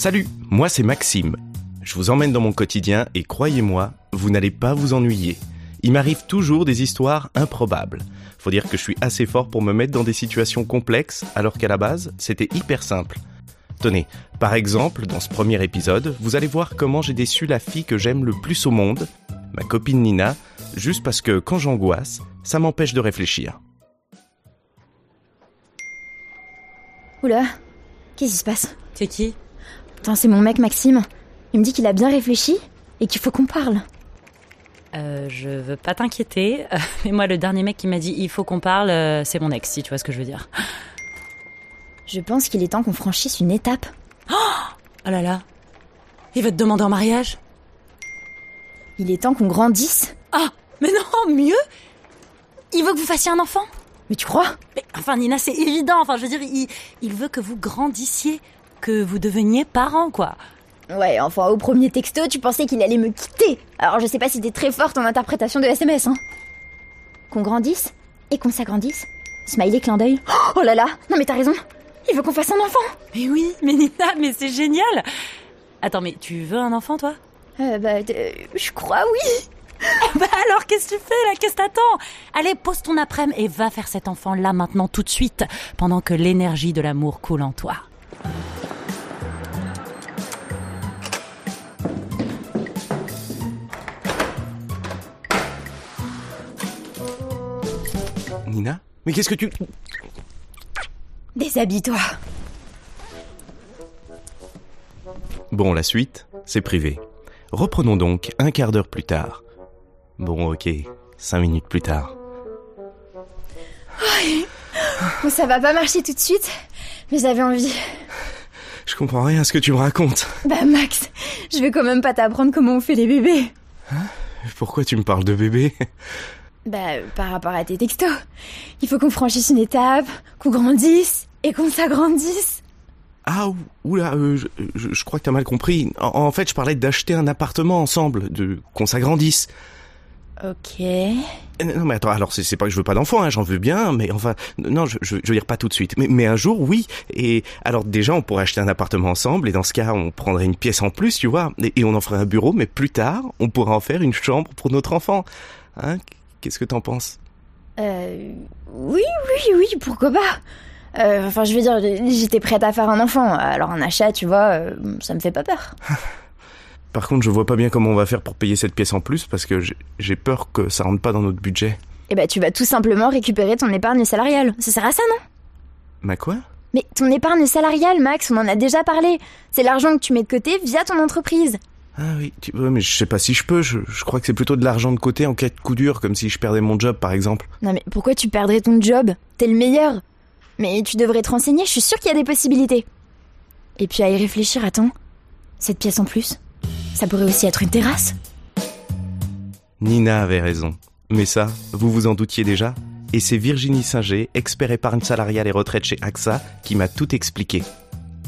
Salut, moi c'est Maxime. Je vous emmène dans mon quotidien et croyez-moi, vous n'allez pas vous ennuyer. Il m'arrive toujours des histoires improbables. Faut dire que je suis assez fort pour me mettre dans des situations complexes, alors qu'à la base, c'était hyper simple. Tenez, par exemple, dans ce premier épisode, vous allez voir comment j'ai déçu la fille que j'aime le plus au monde, ma copine Nina, juste parce que quand j'angoisse, ça m'empêche de réfléchir. Oula, qu'est-ce qui se passe? C'est qui? Putain, c'est mon mec Maxime. Il me dit qu'il a bien réfléchi et qu'il faut qu'on parle. euh, Je veux pas t'inquiéter, mais moi le dernier mec qui m'a dit il faut qu'on parle, euh, c'est mon ex, si tu vois ce que je veux dire. Je pense qu'il est temps qu'on franchisse une étape. Oh là là, il va te demander en mariage Il est temps qu'on grandisse. Ah, mais non, mieux Il veut que vous fassiez un enfant Mais tu crois? Mais, Enfin Nina, c'est évident, enfin je veux dire, il, il veut que vous grandissiez, que vous deveniez parents quoi. Ouais, enfin, au premier texto, tu pensais qu'il allait me quitter. Alors je sais pas si t'es très forte en interprétation de SMS, hein. Qu'on grandisse et qu'on s'agrandisse. Smiley clin d'œil. Oh là là Non mais t'as raison Il veut qu'on fasse un enfant Mais oui, mais Nina, mais c'est génial Attends, mais tu veux un enfant toi? Euh, bah, euh, je crois oui Bah alors, qu'est-ce que tu fais là? Qu'est-ce que t'attends? Allez, pose ton après-midi et va faire cet enfant là maintenant tout de suite, pendant que l'énergie de l'amour coule en toi. Nina Mais qu'est-ce que tu... Déshabille-toi Bon, la suite, c'est privé. Reprenons donc un quart d'heure plus tard. Bon, ok, cinq minutes plus tard. Bon, ça va pas marcher tout de suite, mais j'avais envie. Je comprends rien à ce que tu me racontes. Bah Max, je vais quand même pas t'apprendre comment on fait les bébés. Pourquoi tu me parles de bébé Bah, par rapport à tes textos. Il faut qu'on franchisse une étape, qu'on grandisse et qu'on s'agrandisse. Ah, ou- oula, euh, je, je- je crois que t'as mal compris. En, en fait, je parlais d'acheter un appartement ensemble, de qu'on s'agrandisse. Ok. Euh, Non mais attends, alors c'est pas que je veux pas d'enfant, hein, j'en veux bien, mais enfin, non, je, je, je veux dire pas tout de suite. Mais, mais un jour, oui. Et alors déjà, on pourrait acheter un appartement ensemble, et dans ce cas, on prendrait une pièce en plus, tu vois, et, et on en ferait un bureau, mais plus tard, on pourrait en faire une chambre pour notre enfant. Hein Qu'est-ce que t'en penses? Euh, oui, oui, oui, pourquoi pas? Euh, Enfin, je veux dire, j'étais prête à faire un enfant, alors un achat, tu vois, euh, ça me fait pas peur. Par contre, je vois pas bien comment on va faire pour payer cette pièce en plus, parce que j'ai- peur que ça rentre pas dans notre budget. Eh bah, tu vas tout simplement récupérer ton épargne salariale. Ça sert à ça, non? Ma quoi? Mais ton épargne salariale, Max, on en a déjà parlé. C'est l'argent que tu mets de côté via ton entreprise. Ah oui, tu, ouais, mais je sais pas si je peux, je, je crois que c'est plutôt de l'argent de côté en cas de coup dur, comme si je perdais mon job par exemple. Non mais pourquoi tu perdrais ton job? T'es le meilleur. Mais tu devrais te renseigner, je suis sûre qu'il y a des possibilités. Et puis à y réfléchir, attends. Cette pièce en plus, ça pourrait aussi être une terrasse. Nina avait raison. Mais ça, vous vous en doutiez déjà? Et c'est Virginie Singer, expert épargne salariale et retraite chez AXA, qui m'a tout expliqué.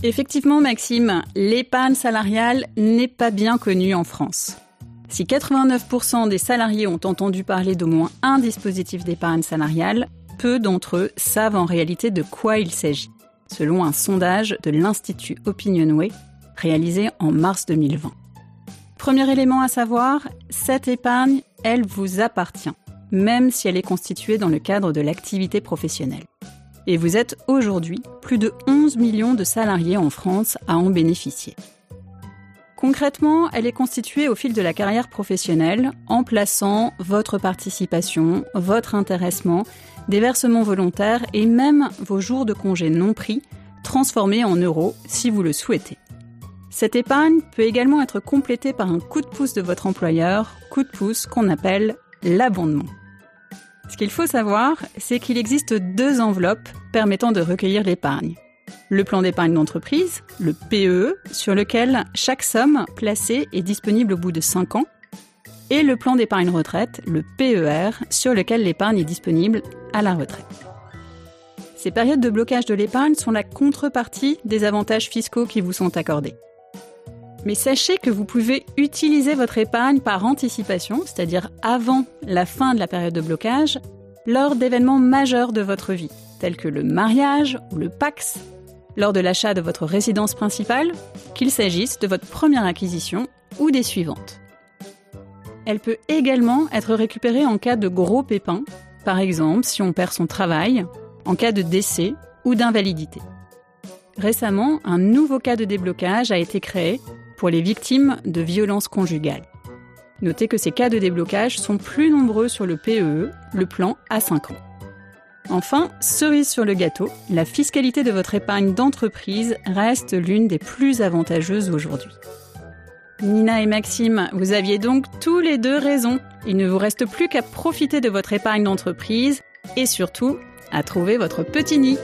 Effectivement, Maxime, l'épargne salariale n'est pas bien connue en France. Si 89% des salariés ont entendu parler d'au moins un dispositif d'épargne salariale, peu d'entre eux savent en réalité de quoi il s'agit, selon un sondage de l'Institut Opinionway réalisé en mars 2020. Premier élément à savoir, cette épargne, elle vous appartient, même si elle est constituée dans le cadre de l'activité professionnelle. Et vous êtes aujourd'hui plus de 11 millions de salariés en France à en bénéficier. Concrètement, elle est constituée au fil de la carrière professionnelle en plaçant votre participation, votre intéressement, des versements volontaires et même vos jours de congé non pris transformés en euros si vous le souhaitez. Cette épargne peut également être complétée par un coup de pouce de votre employeur, coup de pouce qu'on appelle l'abondement. Ce qu'il faut savoir, c'est qu'il existe deux enveloppes permettant de recueillir l'épargne. Le plan d'épargne d'entreprise, le PEE, sur lequel chaque somme placée est disponible au bout de 5 ans, et le plan d'épargne retraite, le PER, sur lequel l'épargne est disponible à la retraite. Ces périodes de blocage de l'épargne sont la contrepartie des avantages fiscaux qui vous sont accordés. Mais sachez que vous pouvez utiliser votre épargne par anticipation, c'est-à-dire avant la fin de la période de blocage, lors d'événements majeurs de votre vie, tels que le mariage ou le PAX, lors de l'achat de votre résidence principale, qu'il s'agisse de votre première acquisition ou des suivantes. Elle peut également être récupérée en cas de gros pépins, par exemple si on perd son travail, en cas de décès ou d'invalidité. Récemment, un nouveau cas de déblocage a été créé les victimes de violences conjugales. Notez que ces cas de déblocage sont plus nombreux sur le PEE, le plan à 5 ans. Enfin, cerise sur le gâteau, la fiscalité de votre épargne d'entreprise reste l'une des plus avantageuses aujourd'hui. Nina et Maxime, vous aviez donc tous les deux raison. Il ne vous reste plus qu'à profiter de votre épargne d'entreprise et surtout à trouver votre petit nid.